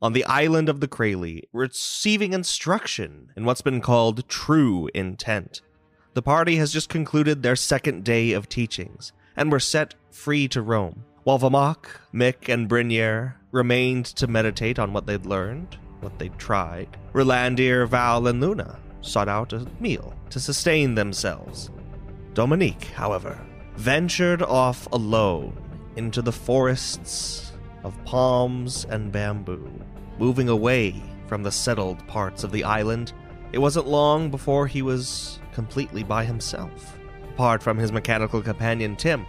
on the island of the Kraly, receiving instruction in what's been called true intent. The party has just concluded their second day of teachings and were set free to roam, while Vamok, Mick, and Brinier remained to meditate on what they'd learned, what they'd tried. Rolandir, Val, and Luna sought out a meal to sustain themselves. Dominique, however, ventured off alone into the forests of palms and bamboo, moving away from the settled parts of the island. It wasn't long before he was completely by himself, apart from his mechanical companion Tim.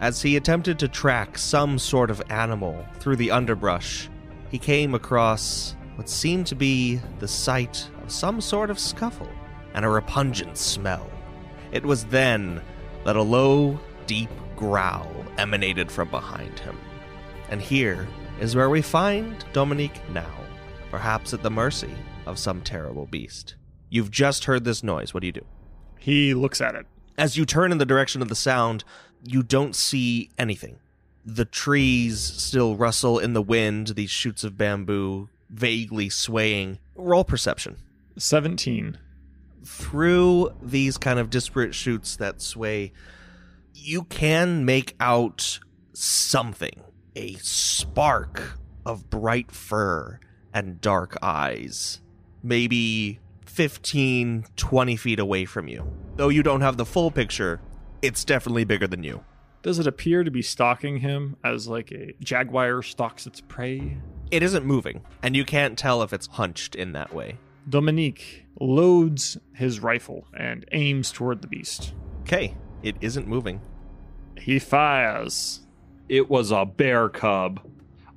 As he attempted to track some sort of animal through the underbrush, he came across what seemed to be the site of some sort of scuffle and a repugnant smell. It was then that a low, deep growl emanated from behind him. And here is where we find Dominique now, perhaps at the mercy of some terrible beast. You've just heard this noise. What do you do? He looks at it. As you turn in the direction of the sound, you don't see anything. The trees still rustle in the wind, these shoots of bamboo vaguely swaying. Roll perception. 17. Through these kind of disparate shoots that sway, you can make out something a spark of bright fur and dark eyes. Maybe 15, 20 feet away from you. Though you don't have the full picture, it's definitely bigger than you. Does it appear to be stalking him as like a jaguar stalks its prey? It isn't moving, and you can't tell if it's hunched in that way. Dominique loads his rifle and aims toward the beast. Okay, it isn't moving. He fires. It was a bear cub.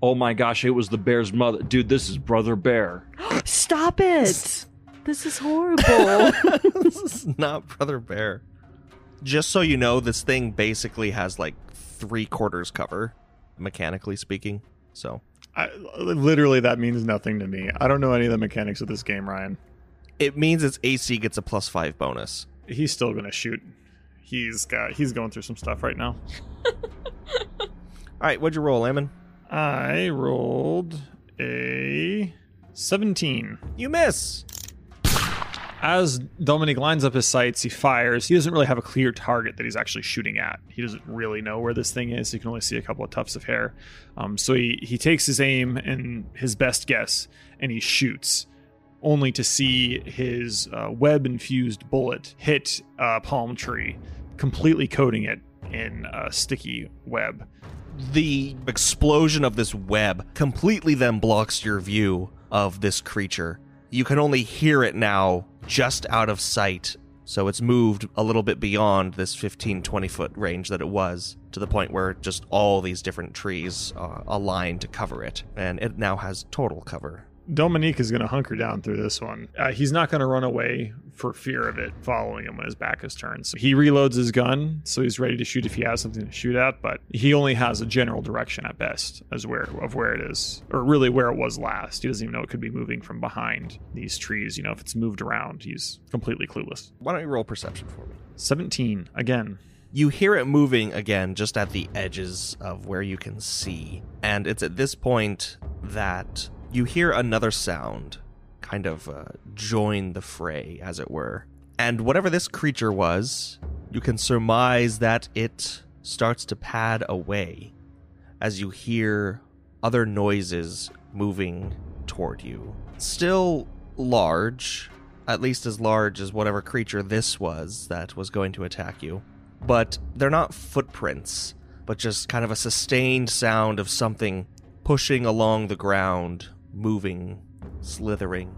Oh my gosh, it was the bear's mother. Dude, this is Brother Bear. Stop it! This is horrible. this is not Brother Bear. Just so you know, this thing basically has like three quarters cover, mechanically speaking. So I, literally, that means nothing to me. I don't know any of the mechanics of this game, Ryan. it means its AC gets a plus five bonus. He's still gonna shoot. He's got. He's going through some stuff right now. All right, what'd you roll, Ammon? I rolled a 17. You miss. As Dominic lines up his sights, he fires. He doesn't really have a clear target that he's actually shooting at. He doesn't really know where this thing is. He can only see a couple of tufts of hair. Um, so he, he takes his aim and his best guess, and he shoots, only to see his uh, web infused bullet hit a palm tree, completely coating it in a sticky web. The explosion of this web completely then blocks your view of this creature. You can only hear it now just out of sight. So it's moved a little bit beyond this 15, 20 foot range that it was to the point where just all these different trees uh, align to cover it. And it now has total cover. Dominique is going to hunker down through this one. Uh, he's not going to run away for fear of it following him when his back is turned. So he reloads his gun, so he's ready to shoot if he has something to shoot at. But he only has a general direction at best as where of where it is, or really where it was last. He doesn't even know it could be moving from behind these trees. You know, if it's moved around, he's completely clueless. Why don't you roll perception for me? Seventeen again. You hear it moving again just at the edges of where you can see. And it's at this point that you hear another sound kind of uh, join the fray, as it were. And whatever this creature was, you can surmise that it starts to pad away as you hear other noises moving toward you. Still large, at least as large as whatever creature this was that was going to attack you. But they're not footprints, but just kind of a sustained sound of something pushing along the ground, moving, slithering.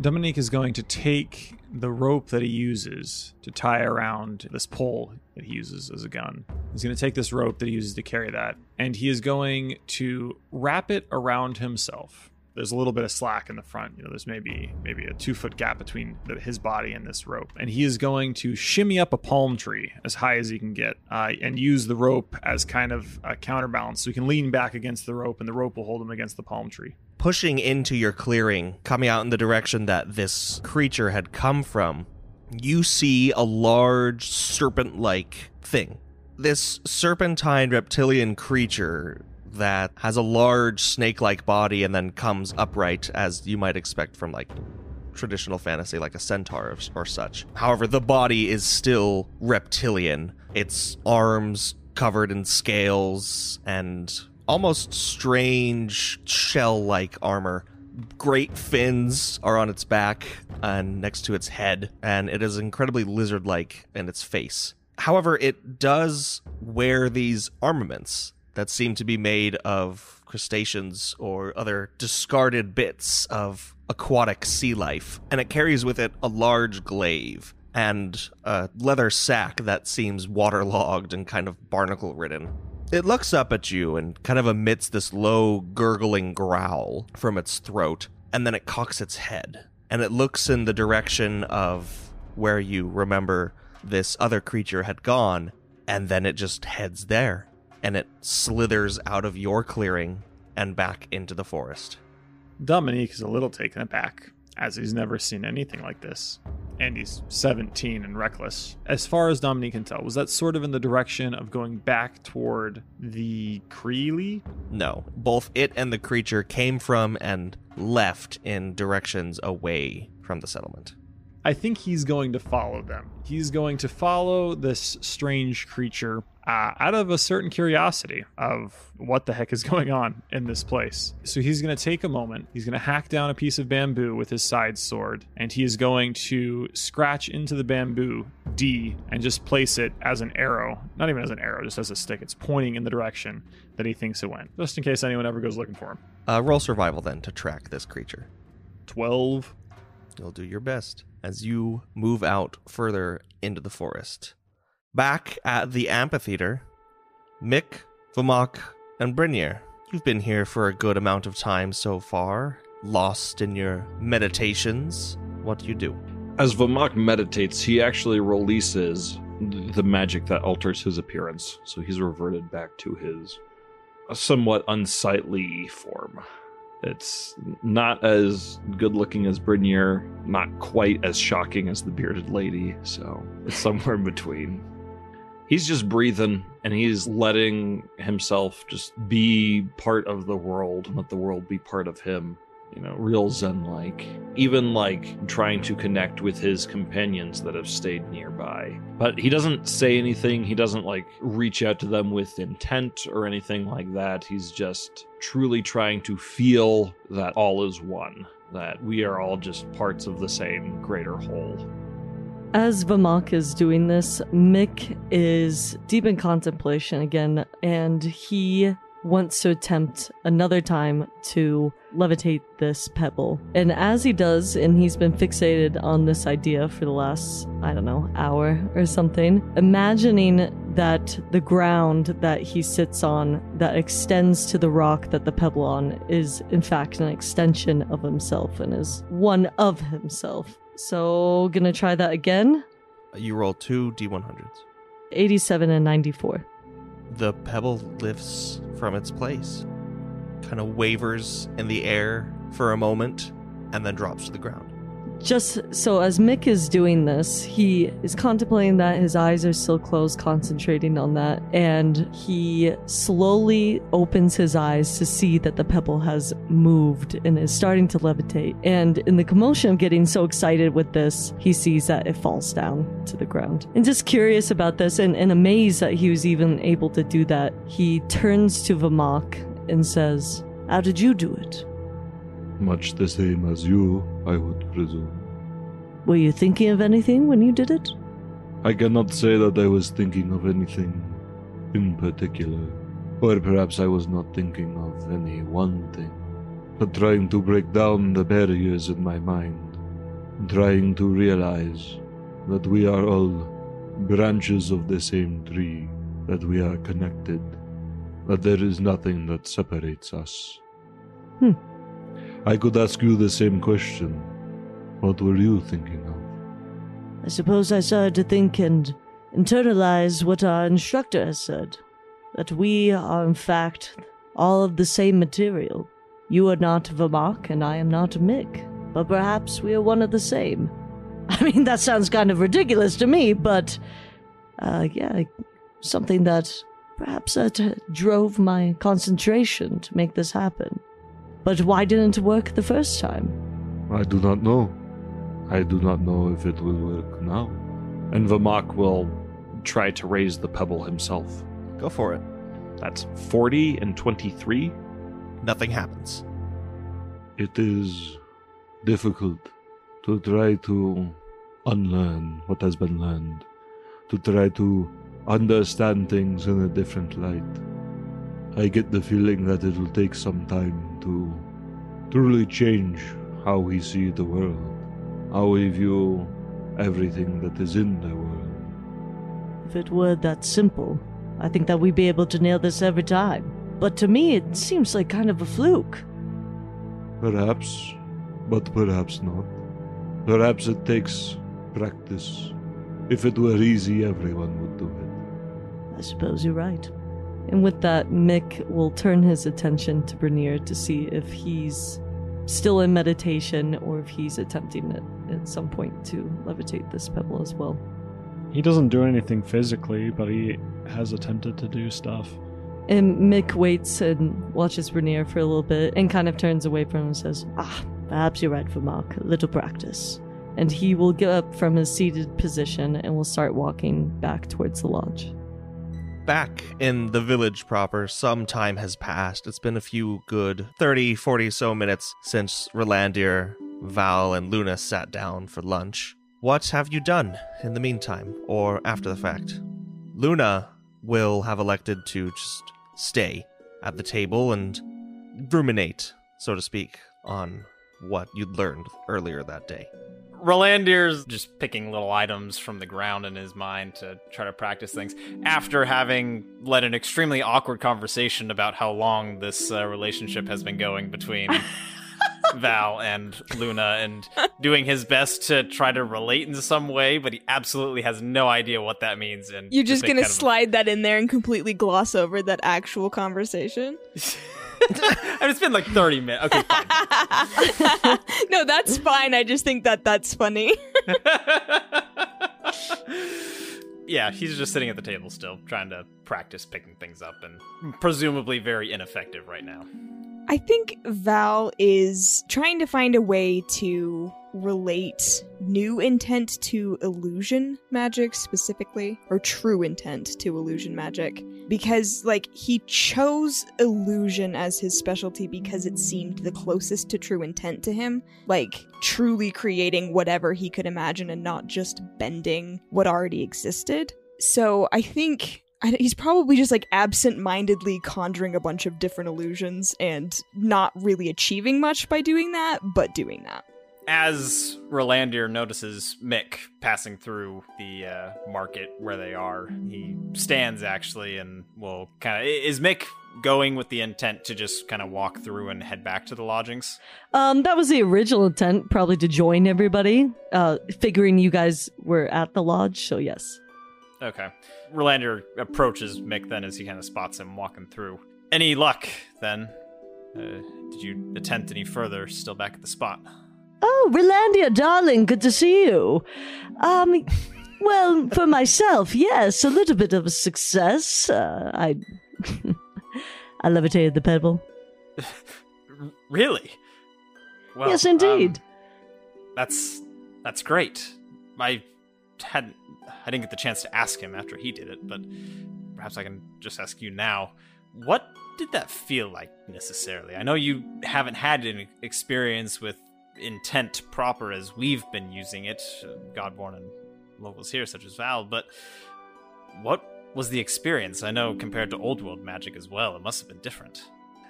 Dominique is going to take the rope that he uses to tie around this pole that he uses as a gun. He's going to take this rope that he uses to carry that, and he is going to wrap it around himself. There's a little bit of slack in the front. You know, there's maybe maybe a two foot gap between the, his body and this rope, and he is going to shimmy up a palm tree as high as he can get, uh, and use the rope as kind of a counterbalance, so he can lean back against the rope, and the rope will hold him against the palm tree pushing into your clearing, coming out in the direction that this creature had come from, you see a large serpent like thing. This serpentine reptilian creature that has a large snake like body and then comes upright as you might expect from like traditional fantasy, like a centaur or, or such. However, the body is still reptilian. Its arms covered in scales and almost strange shell like armor. Great fins are on its back and next to its head, and it is incredibly lizard like in its face. However, it does wear these armaments that seem to be made of crustaceans or other discarded bits of aquatic sea life, and it carries with it a large glaive and a leather sack that seems waterlogged and kind of barnacle ridden. It looks up at you and kind of emits this low, gurgling growl from its throat, and then it cocks its head. And it looks in the direction of where you remember this other creature had gone, and then it just heads there. And it slithers out of your clearing and back into the forest. Dominique is a little taken aback, as he's never seen anything like this. And he's 17 and reckless. As far as Dominique can tell, was that sort of in the direction of going back toward the Creely? No, both it and the creature came from and left in directions away from the settlement. I think he's going to follow them. He's going to follow this strange creature uh, out of a certain curiosity of what the heck is going on in this place. So he's going to take a moment. He's going to hack down a piece of bamboo with his side sword, and he is going to scratch into the bamboo D and just place it as an arrow. Not even as an arrow, just as a stick. It's pointing in the direction that he thinks it went, just in case anyone ever goes looking for him. Uh, roll survival then to track this creature. 12. You'll do your best as you move out further into the forest. Back at the amphitheater, Mick, Vamok, and Brynir. You've been here for a good amount of time so far, lost in your meditations. What do you do? As Vamok meditates, he actually releases the magic that alters his appearance. So he's reverted back to his uh, somewhat unsightly form. It's not as good looking as Brinier, not quite as shocking as the bearded lady, so it's somewhere in between. He's just breathing and he's letting himself just be part of the world and let the world be part of him. You know, real Zen like. Even like trying to connect with his companions that have stayed nearby. But he doesn't say anything, he doesn't like reach out to them with intent or anything like that. He's just truly trying to feel that all is one, that we are all just parts of the same greater whole. As Vamak is doing this, Mick is deep in contemplation again, and he wants to attempt another time to levitate this pebble. And as he does, and he's been fixated on this idea for the last, I don't know, hour or something, imagining that the ground that he sits on that extends to the rock that the pebble on is in fact an extension of himself and is one of himself. So, gonna try that again. You roll two d100s. 87 and 94. The pebble lifts from its place, kind of wavers in the air for a moment, and then drops to the ground. Just so as Mick is doing this, he is contemplating that his eyes are still closed, concentrating on that, and he slowly opens his eyes to see that the pebble has moved and is starting to levitate. And in the commotion of getting so excited with this, he sees that it falls down to the ground. And just curious about this and, and amazed that he was even able to do that, he turns to Vamak and says, How did you do it? Much the same as you, I would presume. Were you thinking of anything when you did it? I cannot say that I was thinking of anything in particular, or perhaps I was not thinking of any one thing, but trying to break down the barriers in my mind, trying to realize that we are all branches of the same tree, that we are connected, that there is nothing that separates us. Hmm. I could ask you the same question. What were you thinking of? I suppose I started to think and internalize what our instructor has said that we are, in fact, all of the same material. You are not Vamak, and I am not Mick, but perhaps we are one of the same. I mean, that sounds kind of ridiculous to me, but uh, yeah, something that perhaps that drove my concentration to make this happen. But why didn't it work the first time? I do not know. I do not know if it will work now. And Vamak will try to raise the pebble himself. Go for it. That's 40 and 23. Nothing happens. It is difficult to try to unlearn what has been learned, to try to understand things in a different light. I get the feeling that it will take some time to truly change how we see the world, how we view everything that is in the world. If it were that simple, I think that we'd be able to nail this every time. But to me, it seems like kind of a fluke. Perhaps, but perhaps not. Perhaps it takes practice. If it were easy, everyone would do it. I suppose you're right. And with that, Mick will turn his attention to Bernier to see if he's still in meditation or if he's attempting it at some point to levitate this pebble as well. He doesn't do anything physically, but he has attempted to do stuff. And Mick waits and watches Bernier for a little bit and kind of turns away from him and says, Ah, perhaps you're right for Mark. A little practice. And he will get up from his seated position and will start walking back towards the lodge. Back in the village proper, some time has passed. It's been a few good 30, 40 so minutes since Rolandir, Val, and Luna sat down for lunch. What have you done in the meantime, or after the fact? Luna will have elected to just stay at the table and ruminate, so to speak, on what you'd learned earlier that day. Rolandir's just picking little items from the ground in his mind to try to practice things after having led an extremely awkward conversation about how long this uh, relationship has been going between Val and Luna and doing his best to try to relate in some way, but he absolutely has no idea what that means. And You're just make gonna kind of slide that in there and completely gloss over that actual conversation? I mean, it's been like 30 minutes. Okay, fine. no, that's fine. I just think that that's funny. yeah, he's just sitting at the table still, trying to practice picking things up, and presumably very ineffective right now. I think Val is trying to find a way to relate new intent to illusion magic specifically, or true intent to illusion magic. Because, like, he chose illusion as his specialty because it seemed the closest to true intent to him. Like, truly creating whatever he could imagine and not just bending what already existed. So I think he's probably just like absent-mindedly conjuring a bunch of different illusions and not really achieving much by doing that, but doing that. As Rolandir notices Mick passing through the uh, market where they are, he stands actually and will kind of. Is Mick going with the intent to just kind of walk through and head back to the lodgings? Um, that was the original intent, probably to join everybody, uh, figuring you guys were at the lodge, so yes. Okay. Rolandir approaches Mick then as he kind of spots him walking through. Any luck then? Uh, did you attempt any further still back at the spot? Oh, Relandia, darling, good to see you. Um, well, for myself, yes, a little bit of a success. Uh, I, I levitated the pebble. Really? Well, yes, indeed. um, that's that's great. I hadn't I didn't get the chance to ask him after he did it, but perhaps I can just ask you now. What did that feel like necessarily? I know you haven't had any experience with intent proper as we've been using it, Godborn and locals here such as Val, but what was the experience? I know compared to old world magic as well, it must have been different.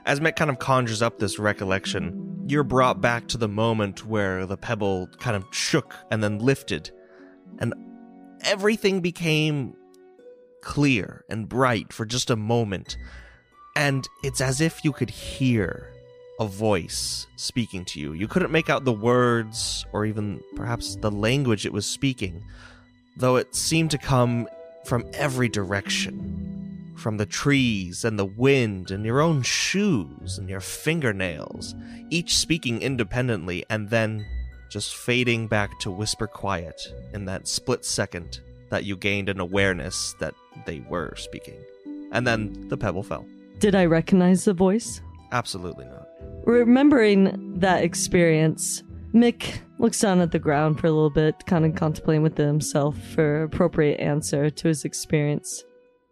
As Mick kind of conjures up this recollection, you're brought back to the moment where the pebble kind of shook and then lifted, and everything became clear and bright for just a moment. And it's as if you could hear a voice speaking to you. You couldn't make out the words or even perhaps the language it was speaking, though it seemed to come from every direction from the trees and the wind and your own shoes and your fingernails, each speaking independently and then just fading back to whisper quiet in that split second that you gained an awareness that they were speaking. And then the pebble fell. Did I recognize the voice? Absolutely not. Remembering that experience, Mick looks down at the ground for a little bit, kind of contemplating with himself for appropriate answer to his experience,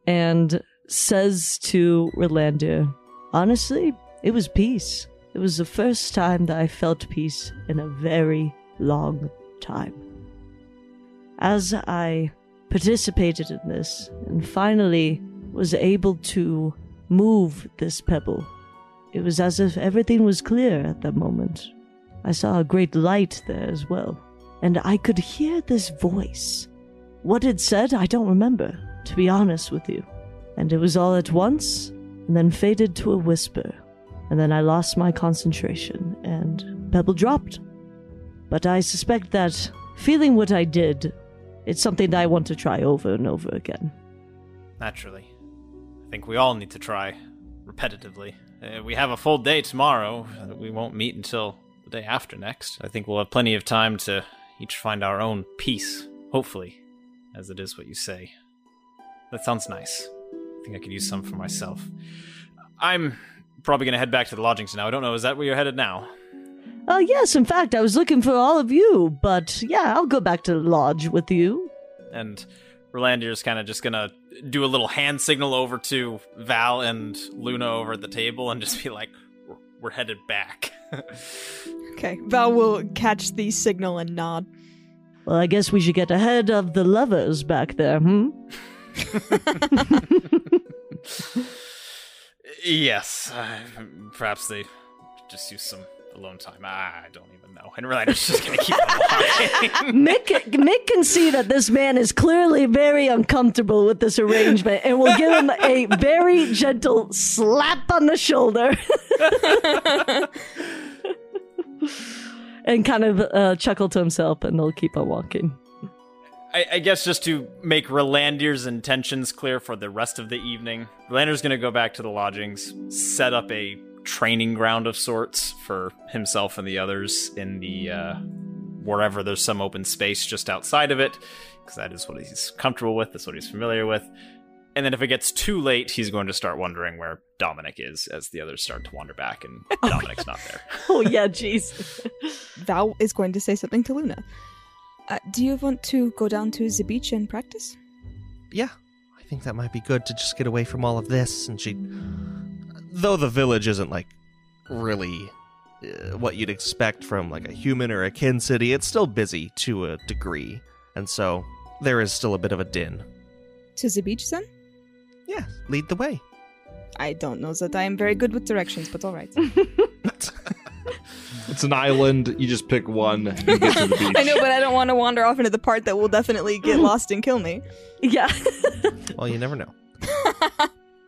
and says to Rolandir, Honestly, it was peace. It was the first time that I felt peace in a very long time. As I participated in this and finally was able to move this pebble, it was as if everything was clear at that moment. I saw a great light there as well, and I could hear this voice. What it said, I don't remember, to be honest with you. And it was all at once, and then faded to a whisper. And then I lost my concentration, and Pebble dropped. But I suspect that feeling what I did, it's something that I want to try over and over again. Naturally. I think we all need to try repetitively. Uh, we have a full day tomorrow. Uh, We won't meet until the day after next. I think we'll have plenty of time to each find our own peace, hopefully, as it is what you say. That sounds nice. I think I could use some for myself. I'm probably going to head back to the lodgings now. I don't know, is that where you're headed now? Oh, yes, in fact, I was looking for all of you, but yeah, I'll go back to the lodge with you. And Rolandir's kind of just gonna do a little hand signal over to Val and Luna over at the table and just be like, "We're- "We're headed back." Okay, Val will catch the signal and nod. Well, I guess we should get ahead of the lovers back there, hmm? yes, uh, perhaps they just use some alone time. I don't even know. And Rolandir's just gonna keep on walking. Mick, Mick can see that this man is clearly very uncomfortable with this arrangement and will give him a very gentle slap on the shoulder. and kind of uh, chuckle to himself, and they'll keep on walking. I, I guess just to make Rolandir's intentions clear for the rest of the evening, Rolandir's going to go back to the lodgings, set up a training ground of sorts for himself and the others in the uh, wherever there's some open space just outside of it, because that is what he's comfortable with. That's what he's familiar with. And then if it gets too late, he's going to start wondering where Dominic is as the others start to wander back and Dominic's not there. Oh, yeah, jeez. Val is going to say something to Luna. Uh, do you want to go down to the beach and practice? Yeah, I think that might be good to just get away from all of this. And she, though the village isn't like really uh, what you'd expect from like a human or a kin city, it's still busy to a degree, and so there is still a bit of a din. To the beach, then? Yeah, lead the way. I don't know that I am very good with directions, but all right. It's an island. You just pick one and get to the beach. I know, but I don't want to wander off into the part that will definitely get lost and kill me. Yeah. Well, you never know.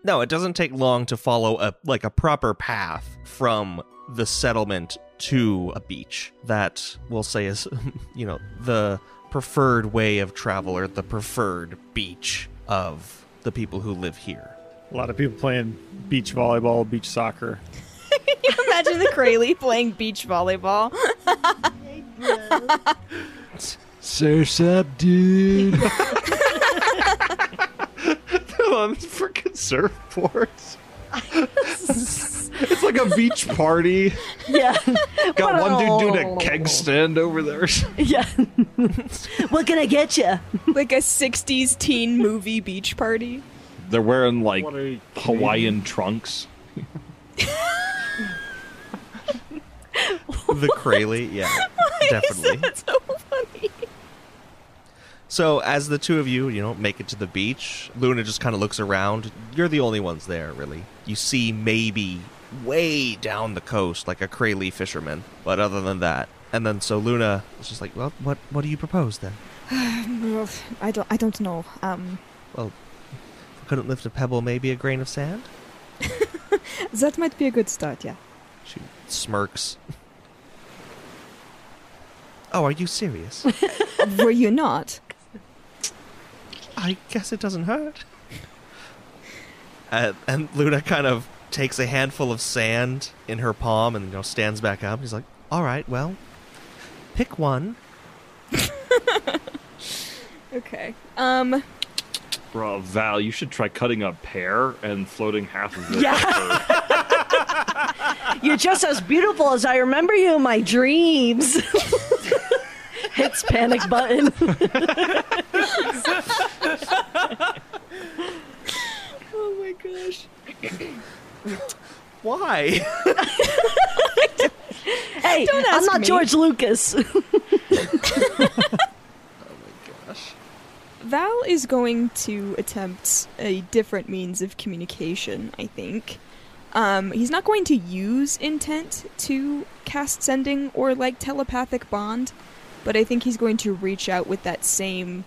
No, it doesn't take long to follow a like a proper path from the settlement to a beach. That we'll say is, you know, the preferred way of travel or the preferred beach of the people who live here. A lot of people playing beach volleyball, beach soccer. You imagine the Crayley playing beach volleyball. Surf's up, dude. on freaking surfboards. it's like a beach party. yeah. Got one dude doing a keg stand over there. Yeah. what can I get you? like a 60s teen movie beach party. They're wearing like What are Hawaiian trunks. The Crayley, yeah, definitely. That's so funny. So as the two of you, you know, make it to the beach, Luna just kind of looks around. You're the only ones there, really. You see maybe way down the coast, like a Crayley fisherman, but other than that, and then so Luna is just like, well, what what do you propose then? I don't. I don't know. Um, Well, if we couldn't lift a pebble, maybe a grain of sand. that might be a good start. Yeah. She smirks. Oh, are you serious? Were you not? I guess it doesn't hurt. Uh, and Luna kind of takes a handful of sand in her palm and you know stands back up. He's like, "All right, well, pick one." Okay. Um. Bro, Val, you should try cutting a pear and floating half of it. Yeah. You're just as beautiful as I remember you in my dreams. Hits panic button. Gosh. Why? hey, I'm not me. George Lucas. oh my gosh. Val is going to attempt a different means of communication, I think. Um, he's not going to use intent to cast sending or like telepathic bond, but I think he's going to reach out with that same,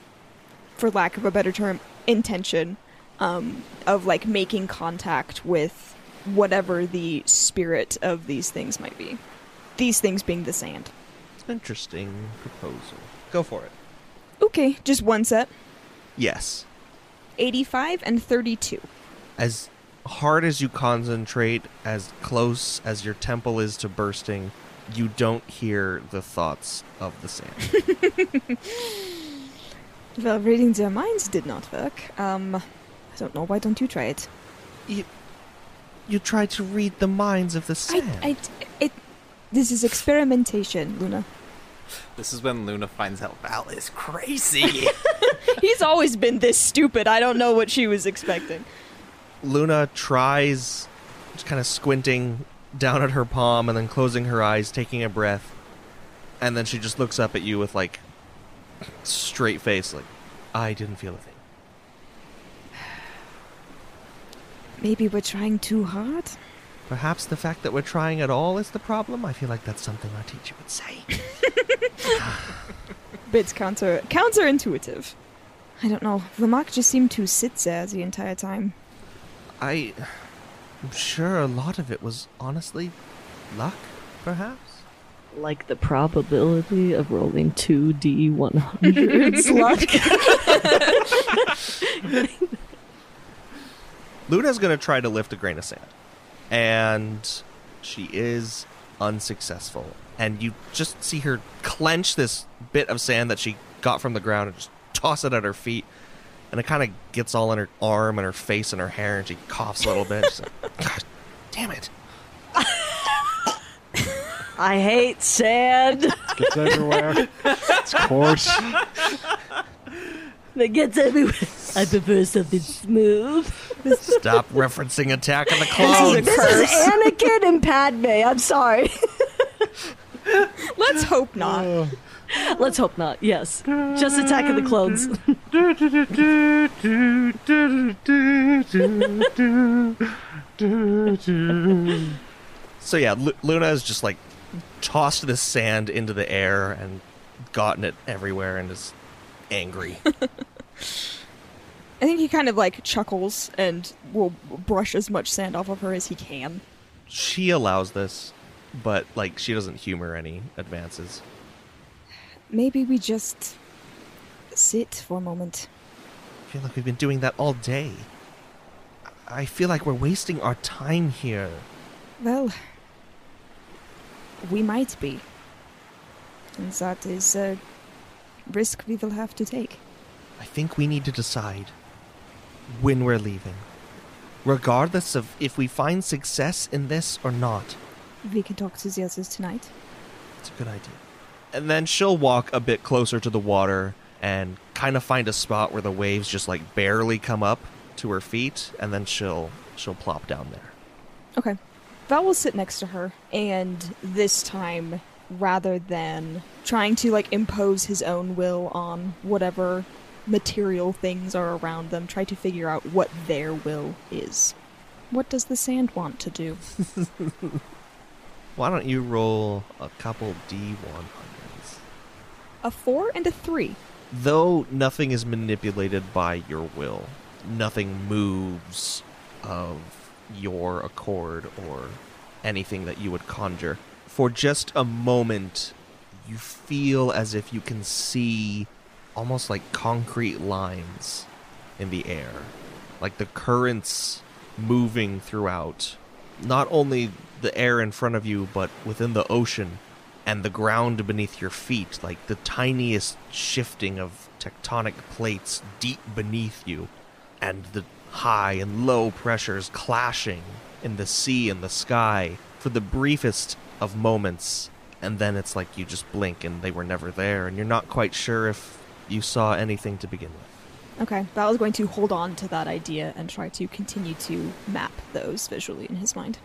for lack of a better term, intention um, of like making contact with whatever the spirit of these things might be. These things being the sand. Interesting proposal. Go for it. Okay, just one set. Yes. 85 and 32. As hard as you concentrate, as close as your temple is to bursting, you don't hear the thoughts of the sand. Well, reading their minds did not work. Um, don't know. Why don't you try it? you, you try to read the minds of the I, sand. I, it. This is experimentation, Luna. This is when Luna finds out Val is crazy. He's always been this stupid. I don't know what she was expecting. Luna tries, just kind of squinting down at her palm and then closing her eyes, taking a breath, and then she just looks up at you with like straight face, like I didn't feel a thing. Maybe we're trying too hard. Perhaps the fact that we're trying at all is the problem. I feel like that's something our teacher would say. Ah. Bits counter counterintuitive. I don't know. Vermak just seemed to sit there the entire time. I, I'm sure a lot of it was honestly luck, perhaps. like the probability of rolling two D100s luck. Luna's gonna try to lift a grain of sand, and she is unsuccessful. And you just see her clench this bit of sand that she got from the ground and just toss it at her feet. And it kind of gets all in her arm and her face and her hair, and she coughs a little bit. She's like, God damn it. I hate sand. Gets everywhere. It's coarse. It gets everywhere. I prefer something smooth. Stop referencing Attack of the This Clones. is, this is Anakin and Padme. I'm sorry. Let's hope not. Let's hope not. Yes. Just Attack of the Clones. So yeah, Lu- Luna has just like tossed this sand into the air and gotten it everywhere and is angry. I think he kind of like chuckles and will brush as much sand off of her as he can. she allows this, but like she doesn't humor any advances. Maybe we just sit for a moment. I feel like we've been doing that all day. I feel like we're wasting our time here. Well, we might be. And that is a risk we will have to take. I think we need to decide when we're leaving. Regardless of if we find success in this or not. We can talk to the others tonight. It's a good idea. And then she'll walk a bit closer to the water and kind of find a spot where the waves just like barely come up to her feet and then she'll she'll plop down there. Okay. Val will sit next to her, and this time, rather than trying to like impose his own will on whatever material things are around them, try to figure out what their will is. What does the sand want to do? Why don't you roll a couple D100s? A four and a three. Though nothing is manipulated by your will, nothing moves of your accord or anything that you would conjure. For just a moment, you feel as if you can see almost like concrete lines in the air, like the currents moving throughout not only the air in front of you, but within the ocean and the ground beneath your feet, like the tiniest shifting of tectonic plates deep beneath you. and the high and low pressures clashing in the sea and the sky for the briefest of moments. And then it's like you just blink and they were never there, and you're not quite sure if you saw anything to begin with. Okay, Val was going to hold on to that idea and try to continue to map those visually in his mind.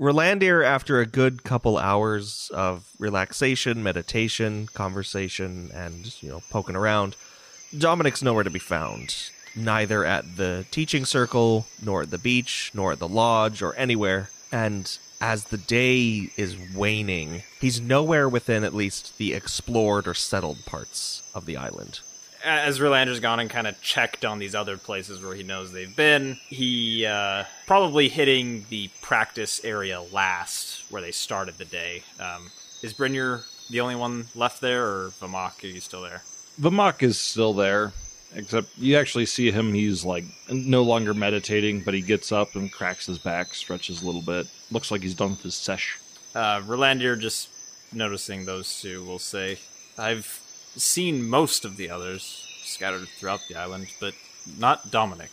Rolandir, after a good couple hours of relaxation, meditation, conversation, and, you know, poking around, Dominic's nowhere to be found. Neither at the teaching circle, nor at the beach, nor at the lodge, or anywhere. And as the day is waning, he's nowhere within at least the explored or settled parts of the island. as Rolander's gone and kind of checked on these other places where he knows they've been, he uh, probably hitting the practice area last, where they started the day. Um, is Brynjar the only one left there, or Vamak? Are you still there? Vamak is still there, except you actually see him. He's like no longer meditating, but he gets up and cracks his back, stretches a little bit. Looks like he's done with his sesh. Uh, Rolandir just noticing those two will say, I've seen most of the others scattered throughout the island, but not Dominic.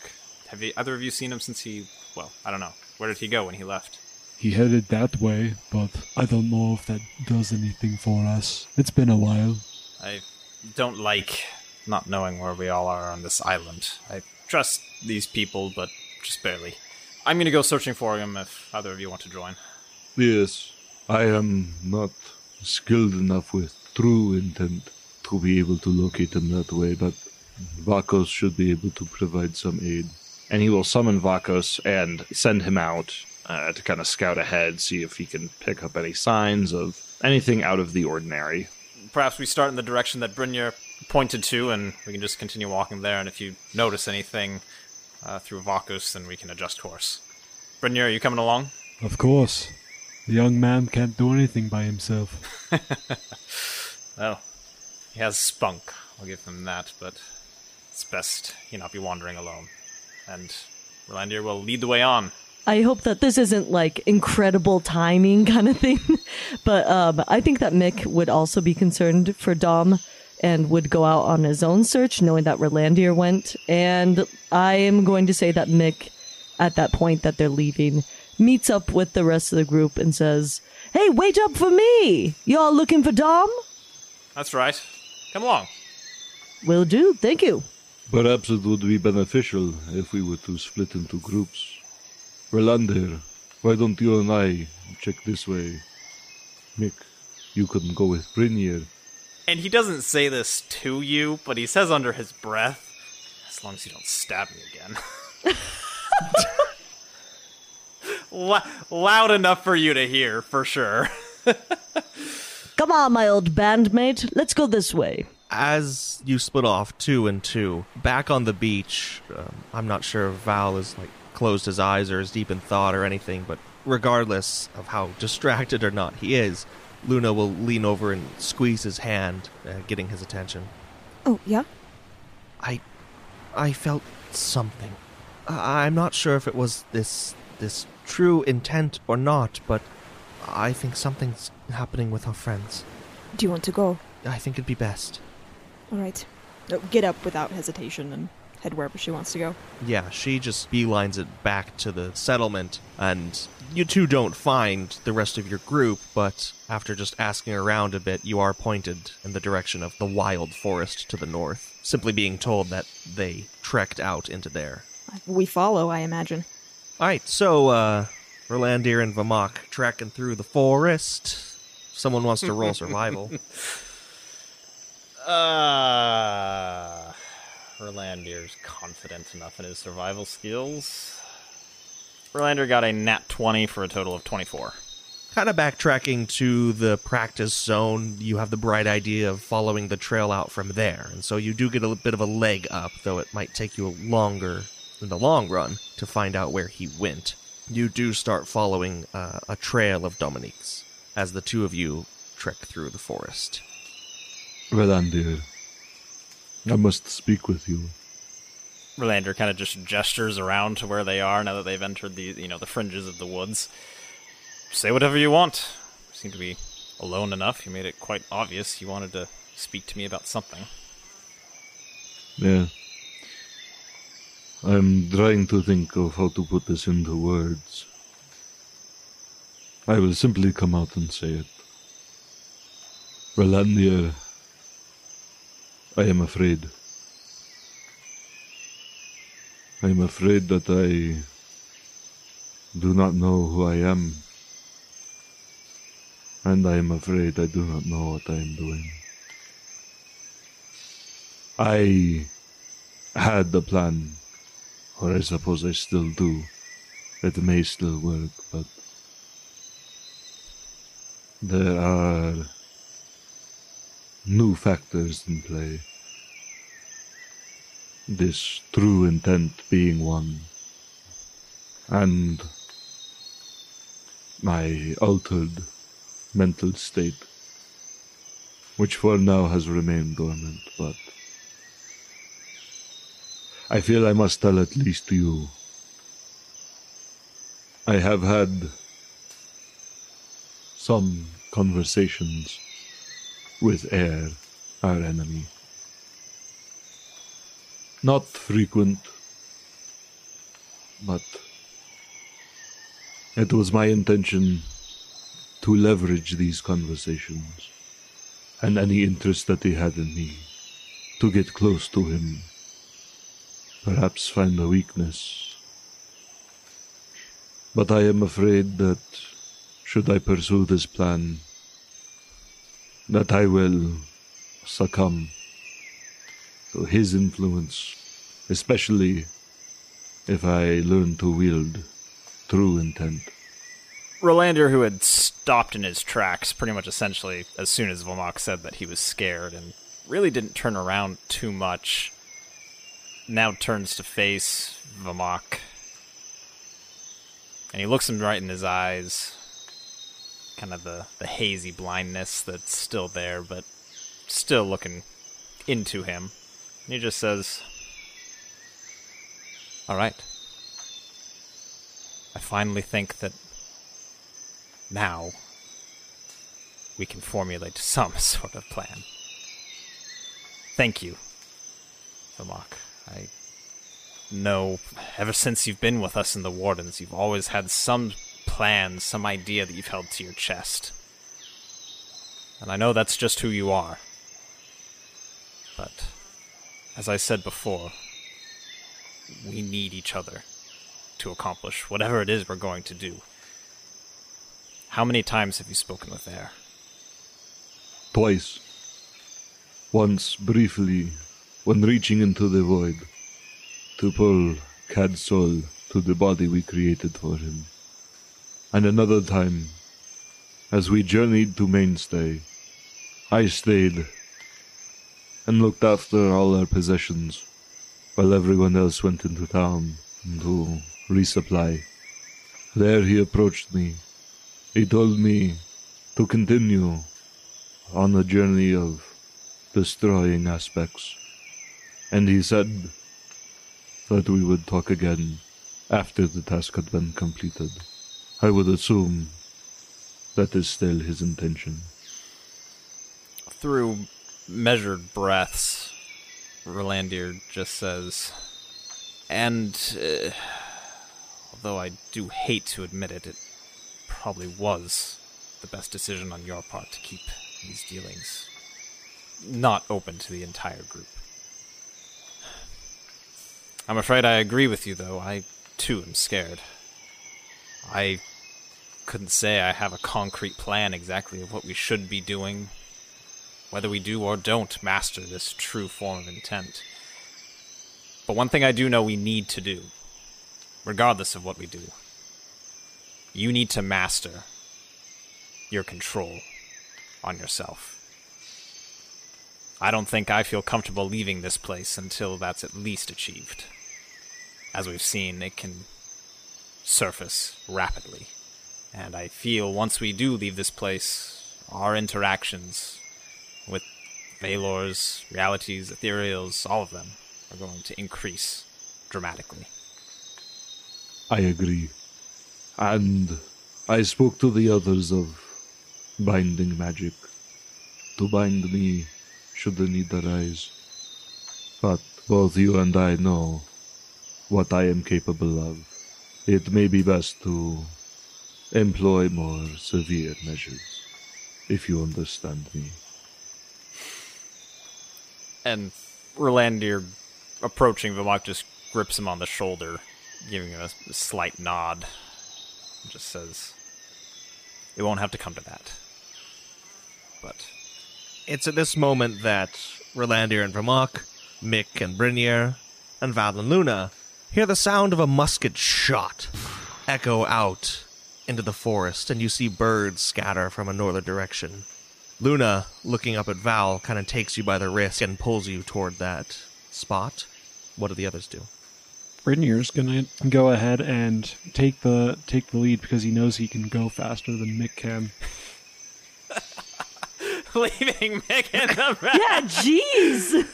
Have you, either of you seen him since he, well, I don't know. Where did he go when he left? He headed that way, but I don't know if that does anything for us. It's been a while. I don't like not knowing where we all are on this island. I trust these people, but just barely. I'm gonna go searching for him if either of you want to join. Yes, I am not skilled enough with true intent to be able to locate them that way, but Vakos should be able to provide some aid. And he will summon Vakos and send him out uh, to kind of scout ahead, see if he can pick up any signs of anything out of the ordinary. Perhaps we start in the direction that Brynjar pointed to, and we can just continue walking there. And if you notice anything uh, through Vakos, then we can adjust course. Brynjar, are you coming along? Of course. The young man can't do anything by himself. Well, he has spunk. I'll give him that, but it's best he not be wandering alone. And Rolandir will lead the way on. I hope that this isn't like incredible timing kind of thing, but um, I think that Mick would also be concerned for Dom and would go out on his own search, knowing that Rolandir went. And I am going to say that Mick, at that point that they're leaving, meets up with the rest of the group and says, "Hey, wait up for me! Y'all looking for Dom? That's right. Come along. Will do. Thank you." Perhaps it would be beneficial if we were to split into groups. Relander, why don't you and I check this way? Mick, you can go with Brynir. And he doesn't say this to you, but he says under his breath, as long as you don't stab me again. L- loud enough for you to hear, for sure. Come on, my old bandmate. Let's go this way. as you split off two and two back on the beach um, i'm not sure if val is like closed his eyes or is deep in thought or anything but regardless of how distracted or not he is luna will lean over and squeeze his hand uh, getting his attention Oh, yeah? i i felt something I- i'm not sure if it was this this true intent or not but i think something's happening with our friends Do you want to go? i think it'd be best All right. Oh, get up without hesitation and head wherever she wants to go. Yeah, she just beelines it back to the settlement, and you two don't find the rest of your group, but after just asking around a bit, you are pointed in the direction of the wild forest to the north, simply being told that they trekked out into there. We follow, I imagine. Alright, so, uh, Rolandir and Vamak trekking through the forest. Someone wants to roll survival. Uh, Rolandir's confident enough in his survival skills. Rolandir got a nat 20 for a total of 24. kind of backtracking to the practice zone, you have the bright idea of following the trail out from there. And so you do get a bit of a leg up, though it might take you longer in the long run to find out where he went. You do start following uh, a trail of Dominique's as the two of you trek through the forest. Relander, I must speak with you. Rolandir kind of just gestures around to where they are now that they've entered the you know the fringes of the woods. Say whatever you want. You seem to be alone enough. You made it quite obvious you wanted to speak to me about something. Yeah. I'm trying to think of how to put this into words. I will simply come out and say it. Rolandia, I am afraid. I am afraid that I do not know who I am. And I am afraid I do not know what I am doing. I had the plan, or I suppose I still do. It may still work, but there are new factors in play. This true intent being one, and my altered mental state, which for now has remained dormant, but I feel I must tell at least to you. I have had some conversations with Air, our enemy. Not frequent, but it was my intention to leverage these conversations and any interest that he had in me to get close to him. Perhaps find a weakness. But I am afraid that should I pursue this plan, that I will succumb to his influence, especially if I learn to wield true intent. Rolandir, who had stopped in his tracks pretty much essentially as soon as Vomak said that he was scared and really didn't turn around too much, now turns to face Vomak. And he looks him right in his eyes. Kind of the, the hazy blindness that's still there, but still looking into him. And he just says, All right. I finally think that now we can formulate some sort of plan. Thank you, Vomak. I know ever since you've been with us in the Wardens, you've always had some plan, some idea that you've held to your chest. And I know that's just who you are. But, as I said before, we need each other to accomplish whatever it is we're going to do. How many times have you spoken with Air? Twice. Once briefly, when reaching into the void, to pull Cad's soul to the body we created for him. And another time, as we journeyed to Mainstay, I stayed and looked after all our possessions while everyone else went into town to resupply. There he approached me. He told me to continue on a journey of destroying aspects. And he said that we would talk again after the task had been completed. I would assume that is still his intention. Through measured breaths, Rolandir just says, and uh, although I do hate to admit it, it probably was the best decision on your part to keep these dealings not open to the entire group. I'm afraid I agree with you, though. I, too, am scared. I couldn't say I have a concrete plan exactly of what we should be doing, whether we do or don't master this true form of intent. But one thing I do know we need to do, regardless of what we do, you need to master your control on yourself. I don't think I feel comfortable leaving this place until that's at least achieved. As we've seen, it can surface rapidly. And I feel once we do leave this place, our interactions with Valors, realities, ethereals, all of them are going to increase dramatically. I agree. And I spoke to the others of binding magic to bind me should the need arise. But both you and I know what I am capable of, it may be best to employ more severe measures, if you understand me. And Rolandir, approaching Vamok, just grips him on the shoulder, giving him a slight nod. Just says, It won't have to come to that. But It's at this moment that Rolandir and Vermok, Mick and Brynjar, and Val and Luna hear the sound of a musket shot echo out into the forest, and you see birds scatter from a northern direction. Luna, looking up at Val, kind of takes you by the wrist and pulls you toward that spot. What do the others do? Brynjar's gonna go ahead and take the take the lead because he knows he can go faster than Mick can. leaving Mick in the back. Yeah, jeez.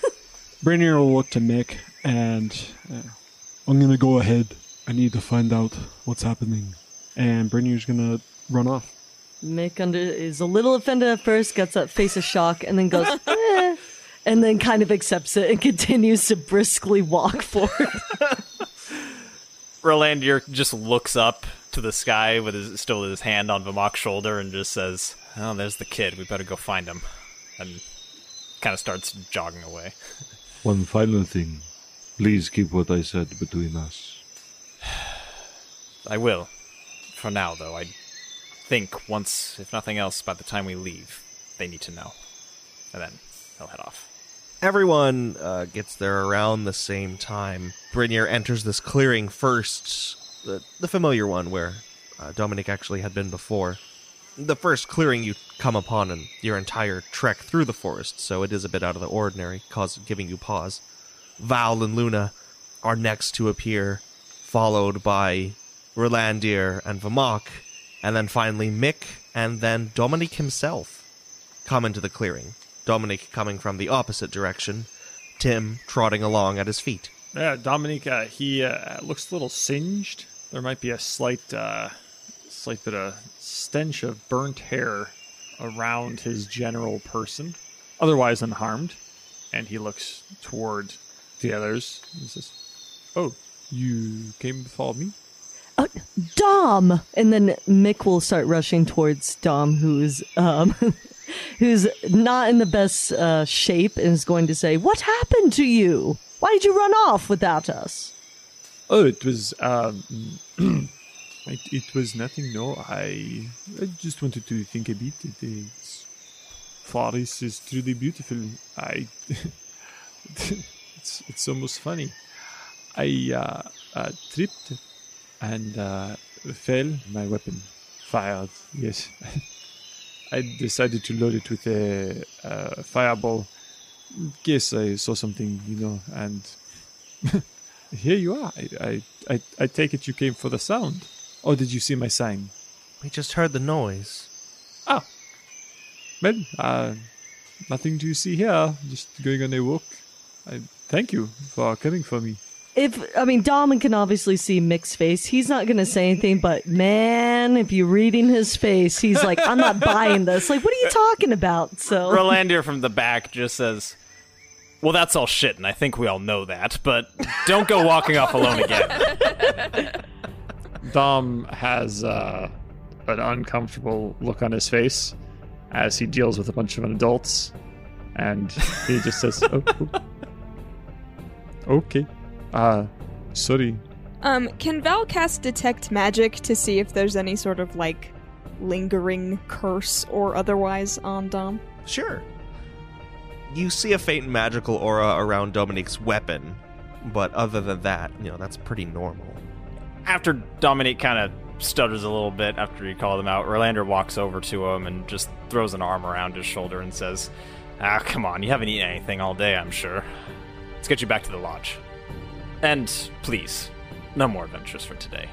Brynjar will look to Mick and uh, I'm gonna go ahead. I need to find out what's happening. And Brynjar's gonna run off. Mick under is a little offended at first, gets that face of shock, and then goes, eh, and then kind of accepts it and continues to briskly walk forward. Rolandir just looks up to the sky with his still his hand on Vamok's shoulder and just says, "Oh, there's the kid. We better go find him." And kind of starts jogging away. One final thing. Please keep what I said between us. I will. For now, though, I think once, if nothing else, by the time we leave, they need to know, and then they'll head off. Everyone uh, gets there around the same time. Brynjar enters this clearing first, the, the familiar one where uh, Dominic actually had been before. The first clearing you come upon in your entire trek through the forest, so it is a bit out of the ordinary, cause giving you pause. Val and Luna are next to appear, followed by Rolandir and Vamok, and then finally Mick, and then Dominic himself come into the clearing. Dominic coming from the opposite direction, Tim trotting along at his feet. Yeah, Dominic, uh, he uh, looks a little singed. There might be a slight, uh, slight bit of stench of burnt hair around his general person, otherwise unharmed. And he looks toward the others and says, "Oh, you came to follow me?" Uh, Dom, and then Mick will start rushing towards Dom, who's um, who's not in the best uh, shape, and is going to say, "What happened to you? Why did you run off without us?" Oh, it was um, it, it was nothing. No, I I just wanted to think a bit. It is forest is truly beautiful. I it's it's almost funny. I uh, uh, tripped and uh, fell. My weapon fired. Yes, I decided to load it with a uh, fireball. In case I saw something, you know, and here you are. I, I, I, I take it you came for the sound. Or did you see my sign? We just heard the noise. Ah, well, uh, nothing to see here. Just going on a walk. I thank you for coming for me. If I mean, Dom can obviously see Mick's face. He's not going to say anything, but man, if you're reading his face, he's like, "I'm not buying this." Like, what are you talking about? So Rolandir from the back just says, Well, that's all shit, and I think we all know that, but don't go walking off alone again. Dom has uh, an uncomfortable look on his face as he deals with a bunch of adults, and he just says, oh, oh. "Okay, uh, sorry." Um, can Val cast detect magic to see if there's any sort of like lingering curse or otherwise on Dom? Sure. You see a faint magical aura around Dominic's weapon, but other than that, you know, that's pretty normal. After Dominique kind of stutters a little bit after you call them out, Rolandir walks over to him and just throws an arm around his shoulder and says, Ah, come on, you haven't eaten anything all day, I'm sure. Let's get you back to the lodge. And please, no more adventures for today.